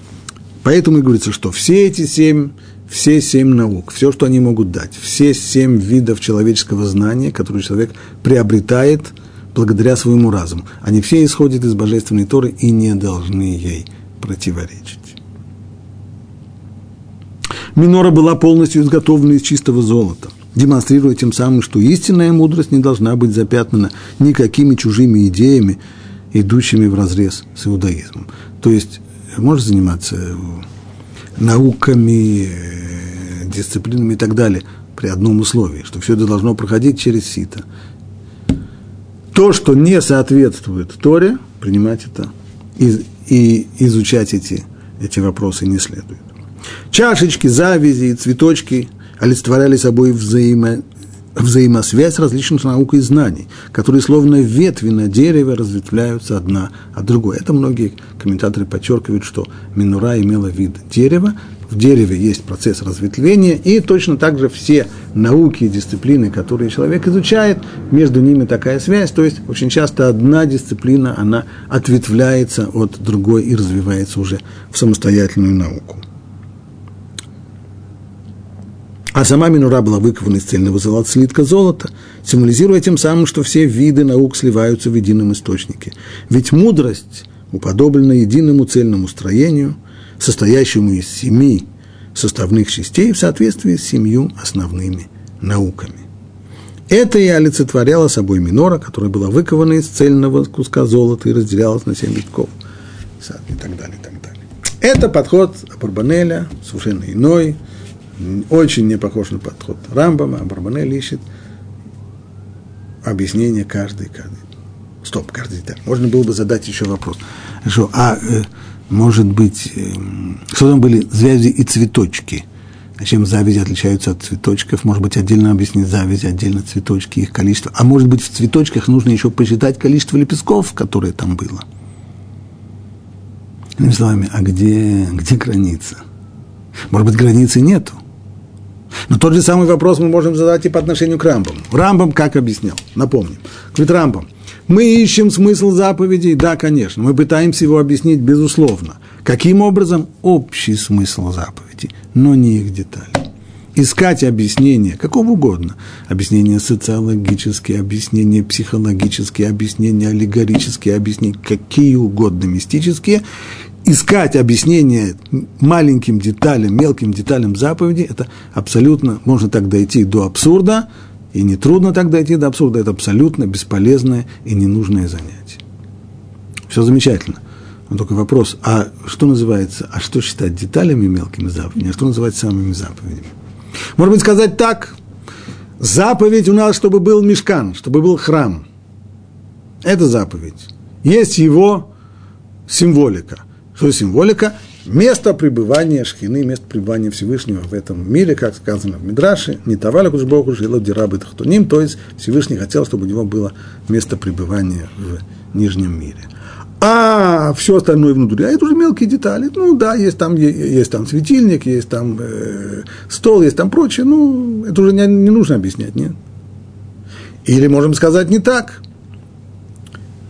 поэтому и говорится, что все эти семь все семь наук, все, что они могут дать, все семь видов человеческого знания, которые человек приобретает благодаря своему разуму, они все исходят из божественной Торы и не должны ей противоречить. Минора была полностью изготовлена из чистого золота, демонстрируя тем самым, что истинная мудрость не должна быть запятнана никакими чужими идеями, идущими в разрез с иудаизмом. То есть, можно заниматься науками, э, дисциплинами и так далее, при одном условии, что все это должно проходить через сито. То, что не соответствует Торе, принимать это и, и изучать эти, эти вопросы не следует. Чашечки, завязи, цветочки олицетворяли собой взаимо, взаимосвязь различных наук и знаний, которые словно ветви на дереве разветвляются одна от другой. Это многие комментаторы подчеркивают, что Минура имела вид дерева, в дереве есть процесс разветвления, и точно так же все науки и дисциплины, которые человек изучает, между ними такая связь, то есть очень часто одна дисциплина, она ответвляется от другой и развивается уже в самостоятельную науку. А сама минура была выкована из цельного золота, слитка золота, символизируя тем самым, что все виды наук сливаются в едином источнике. Ведь мудрость уподоблена единому цельному строению, состоящему из семи составных частей в соответствии с семью основными науками. Это и олицетворяло собой минора, которая была выкована из цельного куска золота и разделялась на семь витков. И так далее, и так далее. Это подход Абарбанеля, совершенно иной, очень не похож на подход Рамбама, а Барбанель ищет объяснение каждой, каждой. Стоп, каждый деталь. Можно было бы задать еще вопрос. Хорошо, а э, может быть, что там были завязи и цветочки? Чем завязи отличаются от цветочков? Может быть, отдельно объяснить завязи, отдельно цветочки, их количество. А может быть, в цветочках нужно еще посчитать количество лепестков, которые там было. Иными словами, а где, где граница? Может быть, границы нету? Но тот же самый вопрос мы можем задать и по отношению к Рамбам. Рамбам как объяснял? Напомним. Говорит Рамбам, мы ищем смысл заповедей? Да, конечно. Мы пытаемся его объяснить, безусловно. Каким образом? Общий смысл заповедей, но не их детали. Искать объяснения, какого угодно. Объяснения социологические, объяснения психологические, объяснения аллегорические, объяснения какие угодно мистические искать объяснение маленьким деталям, мелким деталям заповеди, это абсолютно, можно так дойти до абсурда, и не трудно так дойти до абсурда, это абсолютно бесполезное и ненужное занятие. Все замечательно. Но только вопрос, а что называется, а что считать деталями мелкими заповедями, а что называть самыми заповедями? Может быть, сказать так, заповедь у нас, чтобы был мешкан, чтобы был храм. Это заповедь. Есть его символика. Что символика? Место пребывания Шхины, место пребывания Всевышнего в этом мире, как сказано в Мидраше, не тавали Богу жило дирабы тахтуним, то есть Всевышний хотел, чтобы у него было место пребывания в Нижнем мире. А все остальное внутри, а это уже мелкие детали. Ну да, есть там, есть там светильник, есть там э, стол, есть там прочее. Ну, это уже не, не нужно объяснять, нет? Или можем сказать не так.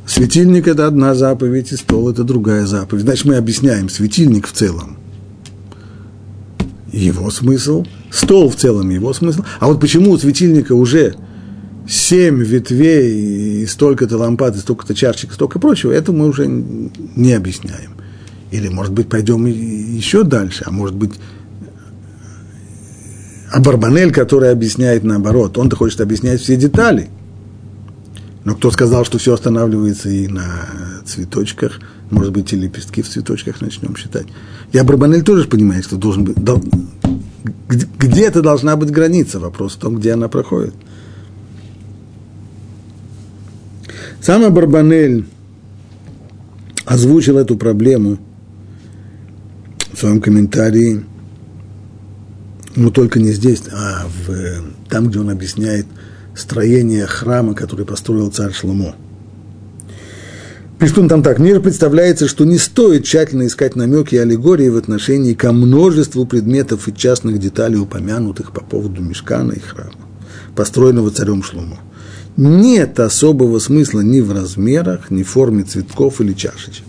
Светильник – это одна заповедь, и стол – это другая заповедь. Значит, мы объясняем светильник в целом, его смысл, стол в целом его смысл. А вот почему у светильника уже семь ветвей, и столько-то лампад, и столько-то чашечек, и столько прочего, это мы уже не объясняем. Или, может быть, пойдем еще дальше, а может быть, а Барбанель, который объясняет наоборот, он-то хочет объяснять все детали – Но кто сказал, что все останавливается и на цветочках, может быть, и лепестки в цветочках начнем считать. Я Барбанель тоже понимает, что должен быть, дол, где-то должна быть граница, вопрос в том, где она проходит. Сам Барбанель озвучил эту проблему в своем комментарии, но только не здесь, а в, там, где он объясняет строение храма, который построил царь Шломо. Пишет он там так. Мне представляется, что не стоит тщательно искать намеки и аллегории в отношении ко множеству предметов и частных деталей, упомянутых по поводу мешкана и храма, построенного царем Шломо. Нет особого смысла ни в размерах, ни в форме цветков или чашечек.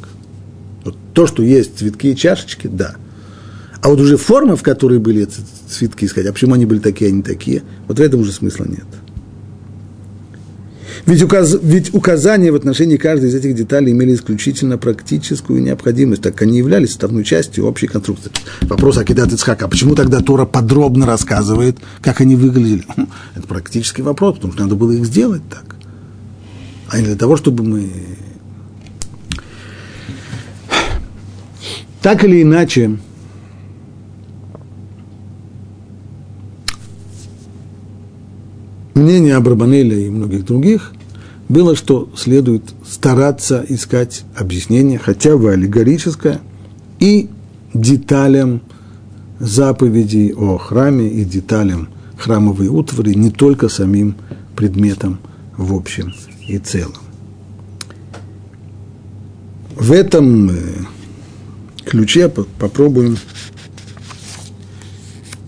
Вот то, что есть цветки и чашечки, да. А вот уже форма, в которой были эти цветки искать, а почему они были такие, а не такие, вот в этом уже смысла нет. Ведь, указ, ведь указания в отношении каждой из этих деталей имели исключительно практическую необходимость, так как они являлись составной частью общей конструкции. Вопрос Акидат Ицхака, а почему тогда Тора подробно рассказывает, как они выглядели? Хм, это практический вопрос, потому что надо было их сделать так. А не для того, чтобы мы... Так или иначе, мнение Абрабанеля и многих других было, что следует стараться искать объяснение, хотя бы аллегорическое, и деталям заповедей о храме и деталям храмовой утвари, не только самим предметам в общем и целом. В этом э, ключе попробуем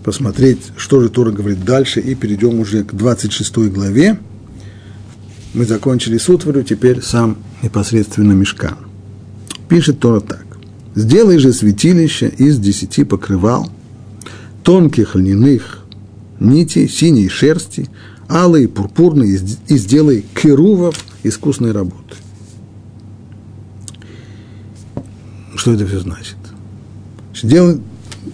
посмотреть, что же Тора говорит дальше, и перейдем уже к 26 главе – мы закончили с теперь сам непосредственно мешкан. Пишет Тора так. «Сделай же святилище из десяти покрывал, тонких льняных нитей, синей шерсти, алой, пурпурной, и сделай керувов искусной работы». Что это все значит? Делай,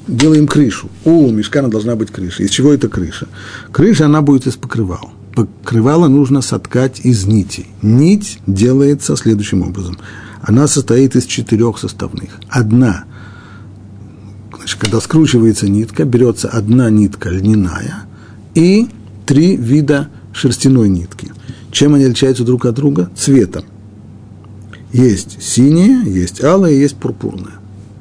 делаем крышу. У мешкана должна быть крыша. Из чего это крыша? Крыша, она будет из покрывал покрывало нужно соткать из нити. Нить делается следующим образом. Она состоит из четырех составных. Одна, значит, когда скручивается нитка, берется одна нитка льняная и три вида шерстяной нитки. Чем они отличаются друг от друга? Цветом. Есть синяя, есть алая, есть пурпурная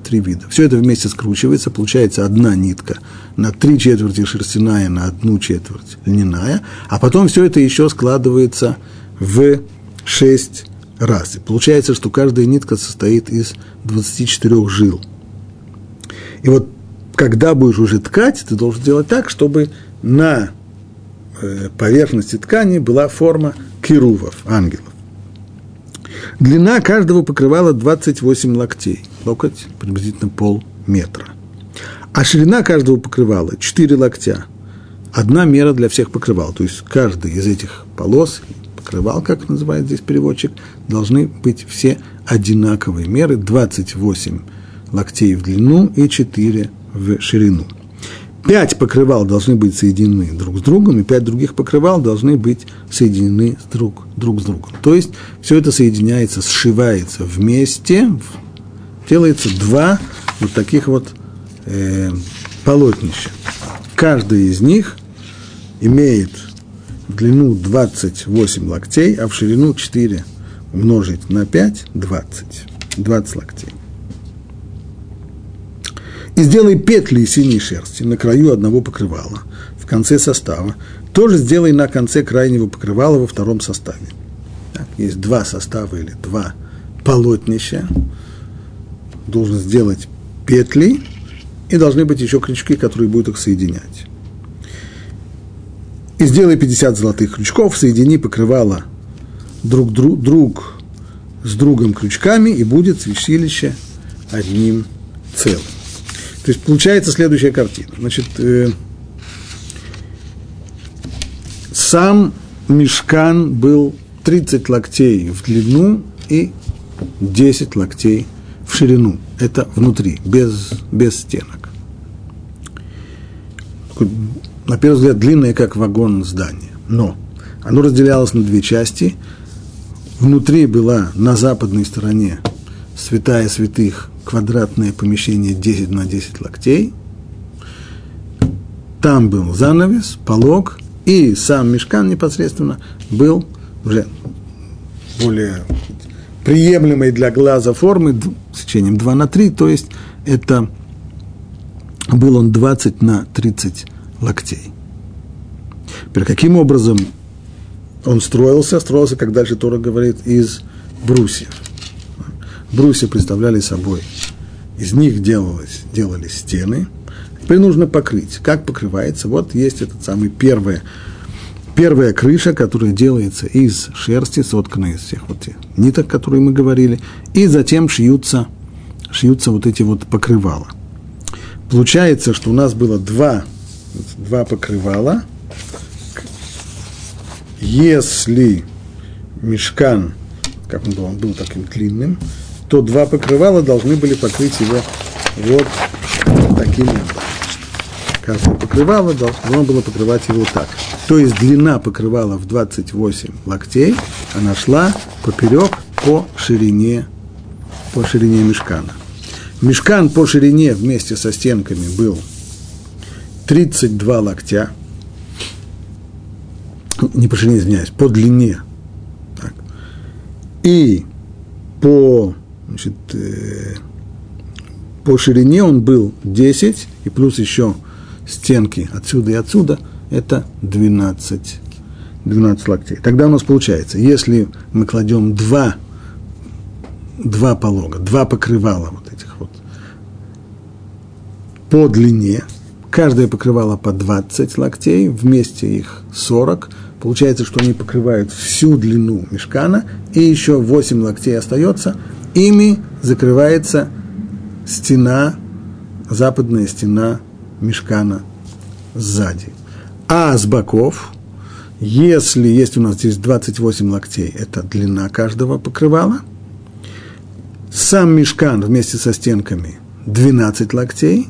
три вида. Все это вместе скручивается, получается одна нитка на три четверти шерстяная, на одну четверть льняная, а потом все это еще складывается в шесть раз. И получается, что каждая нитка состоит из 24 жил. И вот когда будешь уже ткать, ты должен сделать так, чтобы на э, поверхности ткани была форма кирувов, ангелов. Длина каждого покрывала 28 локтей. Локоть приблизительно полметра. А ширина каждого покрывала 4 локтя. Одна мера для всех покрывал. То есть каждый из этих полос, покрывал, как называет здесь переводчик, должны быть все одинаковые меры. 28 локтей в длину и 4 в ширину. Пять покрывал должны быть соединены друг с другом, и пять других покрывал должны быть соединены друг, друг с другом. То есть все это соединяется, сшивается вместе, делается два вот таких вот э, полотнища. Каждый из них имеет длину 28 локтей, а в ширину 4 умножить на 5 – 20. 20 локтей. И сделай петли из синей шерсти на краю одного покрывала, в конце состава. Тоже сделай на конце крайнего покрывала во втором составе. Так, есть два состава или два полотнища. Должен сделать петли, и должны быть еще крючки, которые будут их соединять. И сделай 50 золотых крючков, соедини покрывало друг, друг, друг с другом крючками, и будет святилище одним целым. То есть получается следующая картина. Значит, э, сам мешкан был 30 локтей в длину и 10 локтей в ширину. Это внутри, без, без стенок. На первый взгляд длинное, как вагон здания. Но оно разделялось на две части. Внутри была на западной стороне святая святых, квадратное помещение 10 на 10 локтей. Там был занавес, полог, и сам мешкан непосредственно был уже более приемлемой для глаза формы, сечением 2 на 3, то есть это был он 20 на 30 локтей. Теперь каким образом он строился? Строился, как дальше Тора говорит, из брусьев. Брусья представляли собой, из них делалось, делались стены. Теперь нужно покрыть. Как покрывается? Вот есть этот самый первый Первая крыша, которая делается из шерсти, сотканная из всех вот тех ниток, которые мы говорили, и затем шьются, шьются вот эти вот покрывала. Получается, что у нас было два, два покрывала. Если мешкан, как он был, он был таким длинным, то два покрывала должны были покрыть его вот таким образом. Каждое покрывало должно было покрывать его так. То есть длина покрывала в 28 локтей, она шла поперек по ширине, по ширине мешкана. Мешкан по ширине вместе со стенками был 32 локтя. Не по ширине, извиняюсь, по длине. Так. И по, значит, э, по ширине он был 10, и плюс еще стенки отсюда и отсюда, это 12, 12 локтей. Тогда у нас получается, если мы кладем два, два полога, два покрывала вот этих вот по длине, каждое покрывало по 20 локтей, вместе их 40, получается, что они покрывают всю длину мешкана, и еще 8 локтей остается, ими закрывается стена, западная стена мешкана сзади. А с боков, если есть у нас здесь 28 локтей, это длина каждого покрывала, сам мешкан вместе со стенками 12 локтей,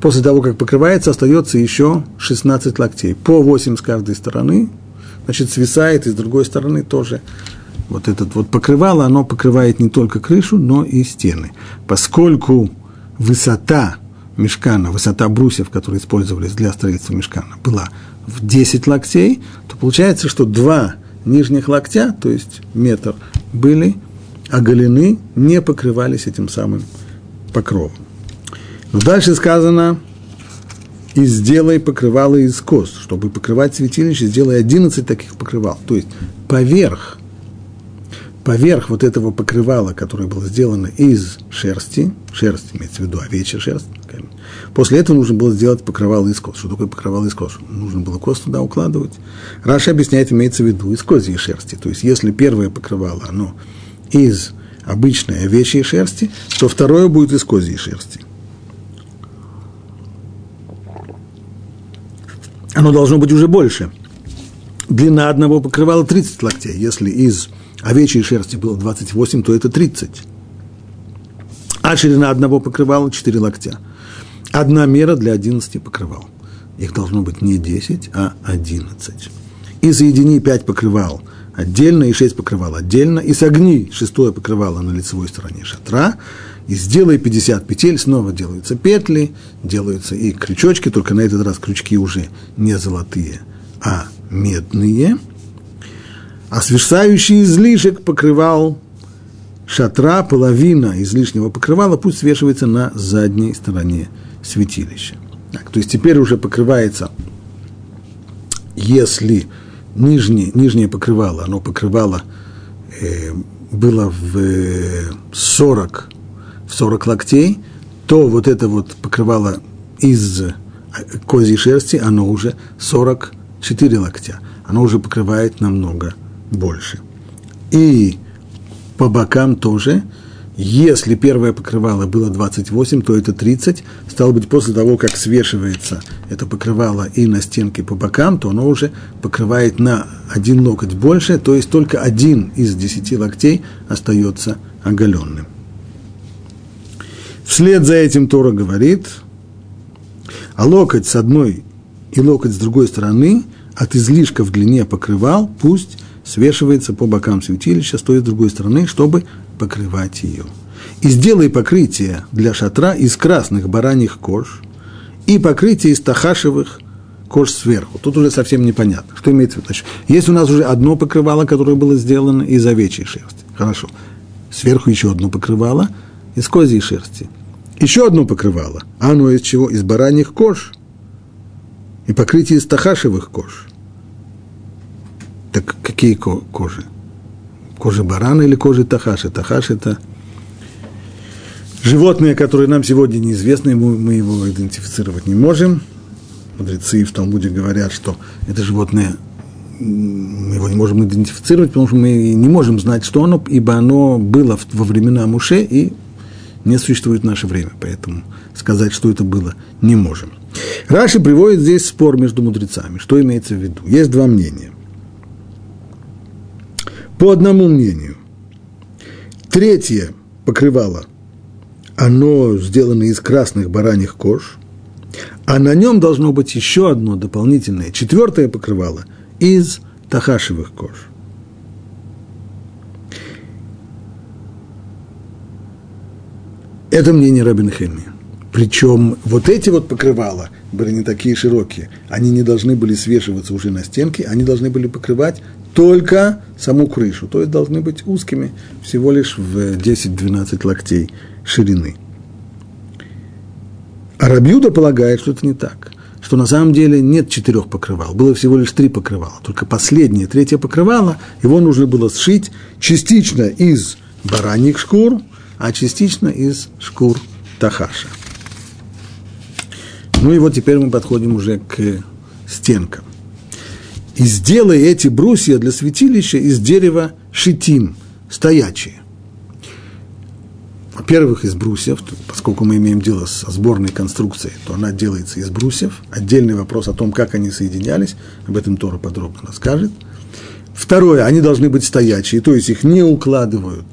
после того, как покрывается, остается еще 16 локтей, по 8 с каждой стороны, значит, свисает, и с другой стороны тоже вот этот вот покрывало, оно покрывает не только крышу, но и стены. Поскольку высота мешкана, высота брусьев, которые использовались для строительства мешкана, была в 10 локтей, то получается, что два нижних локтя, то есть метр, были оголены, не покрывались этим самым покровом. Но дальше сказано, и сделай покрывало из кост. Чтобы покрывать святилище, сделай 11 таких покрывал. То есть поверх поверх вот этого покрывала, которое было сделано из шерсти, шерсть имеется в виду овечья шерсть, после этого нужно было сделать покрывало из коз. Что такое покрывало из коз? Нужно было коз туда укладывать. Раши объясняет, имеется в виду из козьей шерсти. То есть, если первое покрывало, оно из обычной овечьей шерсти, то второе будет из козьей шерсти. Оно должно быть уже больше. Длина одного покрывала 30 локтей. Если из овечьей шерсти было 28, то это 30. А ширина одного покрывала 4 локтя. Одна мера для 11 покрывал. Их должно быть не 10, а 11. И соедини 5 покрывал отдельно и 6 покрывал отдельно, и согни шестое покрывало на лицевой стороне шатра, и сделай 50 петель, снова делаются петли, делаются и крючочки, только на этот раз крючки уже не золотые, а медные – а свисающий излишек покрывал шатра, половина излишнего покрывала, пусть свешивается на задней стороне святилища. Так, то есть теперь уже покрывается, если нижнее, нижнее покрывало, оно покрывало, э, было в 40, в 40 локтей, то вот это вот покрывало из козьей шерсти, оно уже 44 локтя. Оно уже покрывает намного больше. И по бокам тоже. Если первое покрывало было 28, то это 30. Стало быть, после того, как свешивается это покрывало и на стенке по бокам, то оно уже покрывает на один локоть больше, то есть только один из десяти локтей остается оголенным. Вслед за этим Тора говорит, а локоть с одной и локоть с другой стороны от излишка в длине покрывал пусть свешивается по бокам святилища, стоит с другой стороны, чтобы покрывать ее. И сделай покрытие для шатра из красных бараньих кож и покрытие из тахашевых кож сверху. Тут уже совсем непонятно, что имеется в виду. Есть у нас уже одно покрывало, которое было сделано из овечьей шерсти. Хорошо. Сверху еще одно покрывало из козьей шерсти. Еще одно покрывало. А оно из чего? Из бараньих кож. И покрытие из тахашевых кож. Так какие кожи? Кожи барана или кожи тахаши? Тахаш – это животное, которое нам сегодня неизвестно, мы его идентифицировать не можем. Мудрецы в Талмуде говорят, что это животное мы его не можем идентифицировать, потому что мы не можем знать, что оно, ибо оно было во времена Муше и не существует в наше время. Поэтому сказать, что это было, не можем. Раши приводит здесь спор между мудрецами. Что имеется в виду? Есть два мнения. По одному мнению, третье покрывало, оно сделано из красных бараньих кож, а на нем должно быть еще одно дополнительное, четвертое покрывало из тахашевых кож. Это мнение Рабин Хеми. Причем вот эти вот покрывала были не такие широкие. Они не должны были свешиваться уже на стенки, они должны были покрывать только саму крышу, то есть должны быть узкими, всего лишь в 10-12 локтей ширины. А Рабьюда полагает, что это не так, что на самом деле нет четырех покрывал, было всего лишь три покрывала, только последнее, третье покрывало, его нужно было сшить частично из бараньих шкур, а частично из шкур тахаша. Ну и вот теперь мы подходим уже к стенкам и сделай эти брусья для святилища из дерева шитим, стоячие. Во-первых, из брусьев, поскольку мы имеем дело со сборной конструкцией, то она делается из брусьев. Отдельный вопрос о том, как они соединялись, об этом Тора подробно расскажет. Второе, они должны быть стоячие, то есть их не укладывают,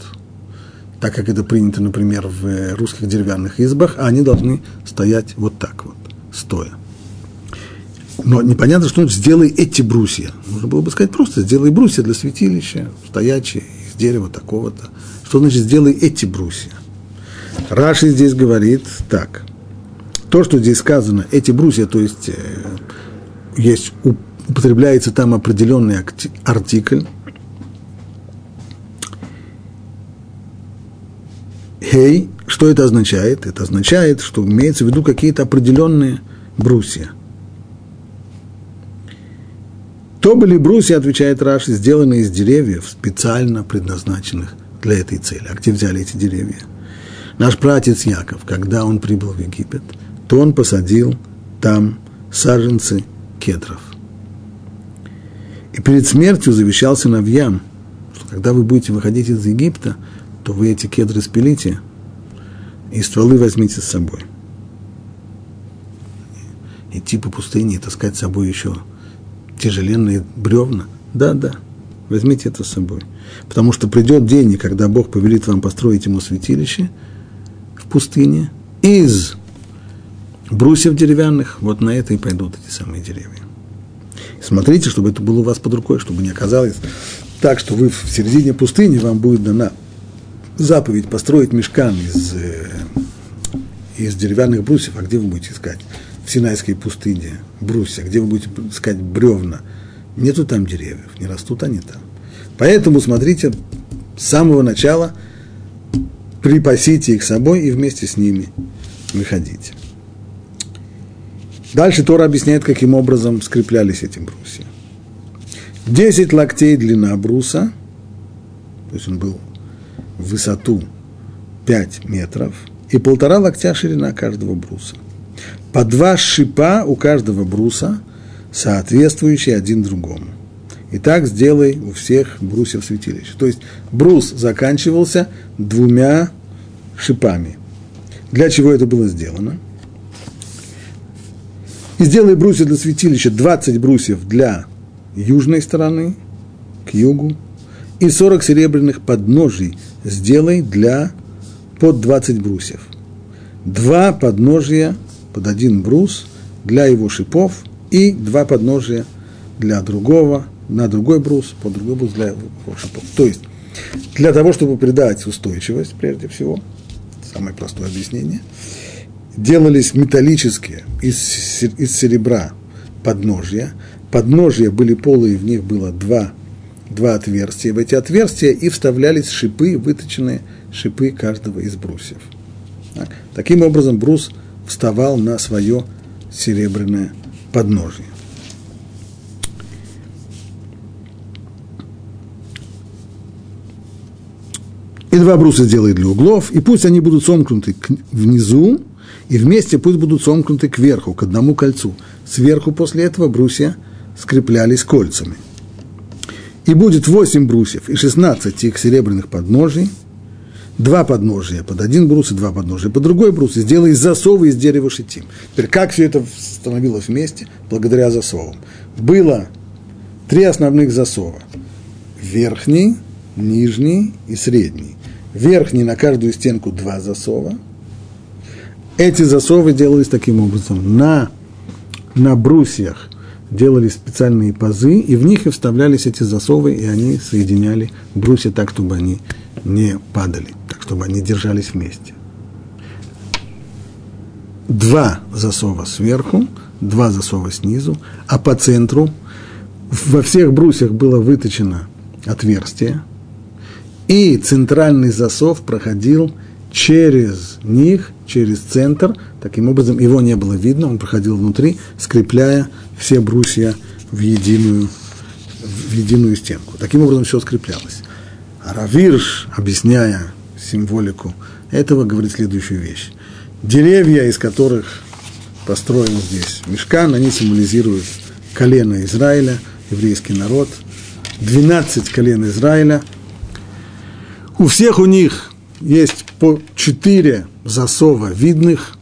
так как это принято, например, в русских деревянных избах, а они должны стоять вот так вот, стоя. Но непонятно, что значит «сделай эти брусья». Можно было бы сказать просто «сделай брусья для святилища, стоячие, из дерева такого-то». Что значит «сделай эти брусья»? Раши здесь говорит так. То, что здесь сказано, эти брусья, то есть, э, есть употребляется там определенный артикль, Хей, что это означает? Это означает, что имеется в виду какие-то определенные брусья. То были брусья, отвечает Раши, сделанные из деревьев, специально предназначенных для этой цели. А где взяли эти деревья? Наш братец Яков, когда он прибыл в Египет, то он посадил там саженцы кедров. И перед смертью завещал сыновьям, что когда вы будете выходить из Египта, то вы эти кедры спилите и стволы возьмите с собой. Идти по пустыне и таскать с собой еще тяжеленные бревна. Да, да, возьмите это с собой. Потому что придет день, когда Бог повелит вам построить ему святилище в пустыне из брусьев деревянных, вот на это и пойдут эти самые деревья. Смотрите, чтобы это было у вас под рукой, чтобы не оказалось так, что вы в середине пустыни, вам будет дана заповедь построить мешкан из, э, из деревянных брусьев, а где вы будете искать? В Синайской пустыне, брусья, где вы будете искать бревна, нету там деревьев, не растут они там. Поэтому, смотрите, с самого начала припасите их собой и вместе с ними выходите. Дальше Тора объясняет, каким образом скреплялись эти брусья. Десять локтей длина бруса, то есть он был в высоту 5 метров, и полтора локтя ширина каждого бруса по два шипа у каждого бруса, соответствующие один другому. И так сделай у всех брусьев святилища. То есть брус заканчивался двумя шипами. Для чего это было сделано? И сделай брусья для святилища 20 брусьев для южной стороны, к югу, и 40 серебряных подножий сделай для под 20 брусьев. Два подножия под один брус для его шипов и два подножия для другого на другой брус, под другой брус для шипов. То есть, для того, чтобы придать устойчивость, прежде всего, самое простое объяснение, делались металлические из, из серебра подножья. Подножья были полые, в них было два, два отверстия. В эти отверстия и вставлялись шипы, выточенные шипы каждого из брусьев. Так. Таким образом, брус вставал на свое серебряное подножие. И два бруса сделай для углов, и пусть они будут сомкнуты внизу, и вместе пусть будут сомкнуты кверху, к одному кольцу. Сверху после этого брусья скреплялись кольцами. И будет восемь брусьев и шестнадцать их серебряных подножий, два подножия под один брус и два подножия под другой брус, и сделай засовы из дерева шитим. Теперь как все это становилось вместе? Благодаря засовам. Было три основных засова. Верхний, нижний и средний. Верхний на каждую стенку два засова. Эти засовы делались таким образом. На, на брусьях делали специальные пазы, и в них и вставлялись эти засовы, и они соединяли брусья так, чтобы они не падали, так, чтобы они держались вместе. Два засова сверху, два засова снизу, а по центру во всех брусьях было выточено отверстие, и центральный засов проходил через них, через центр. Таким образом, его не было видно, он проходил внутри, скрепляя все брусья в единую, в единую стенку. Таким образом, все скреплялось. Равирш, объясняя символику этого, говорит следующую вещь. Деревья, из которых построен здесь мешкан, они символизируют колено Израиля, еврейский народ. 12 колен Израиля – у всех у них есть по четыре засова видных,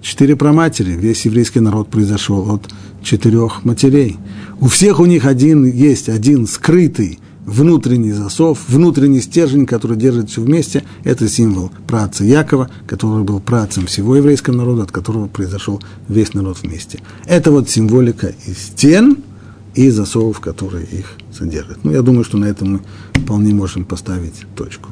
четыре проматери. Весь еврейский народ произошел от четырех матерей. У всех у них один, есть один скрытый внутренний засов, внутренний стержень, который держит все вместе. Это символ праца Якова, который был працем всего еврейского народа, от которого произошел весь народ вместе. Это вот символика из стен и засовов, которые их содержат. Ну, я думаю, что на этом мы вполне можем поставить точку.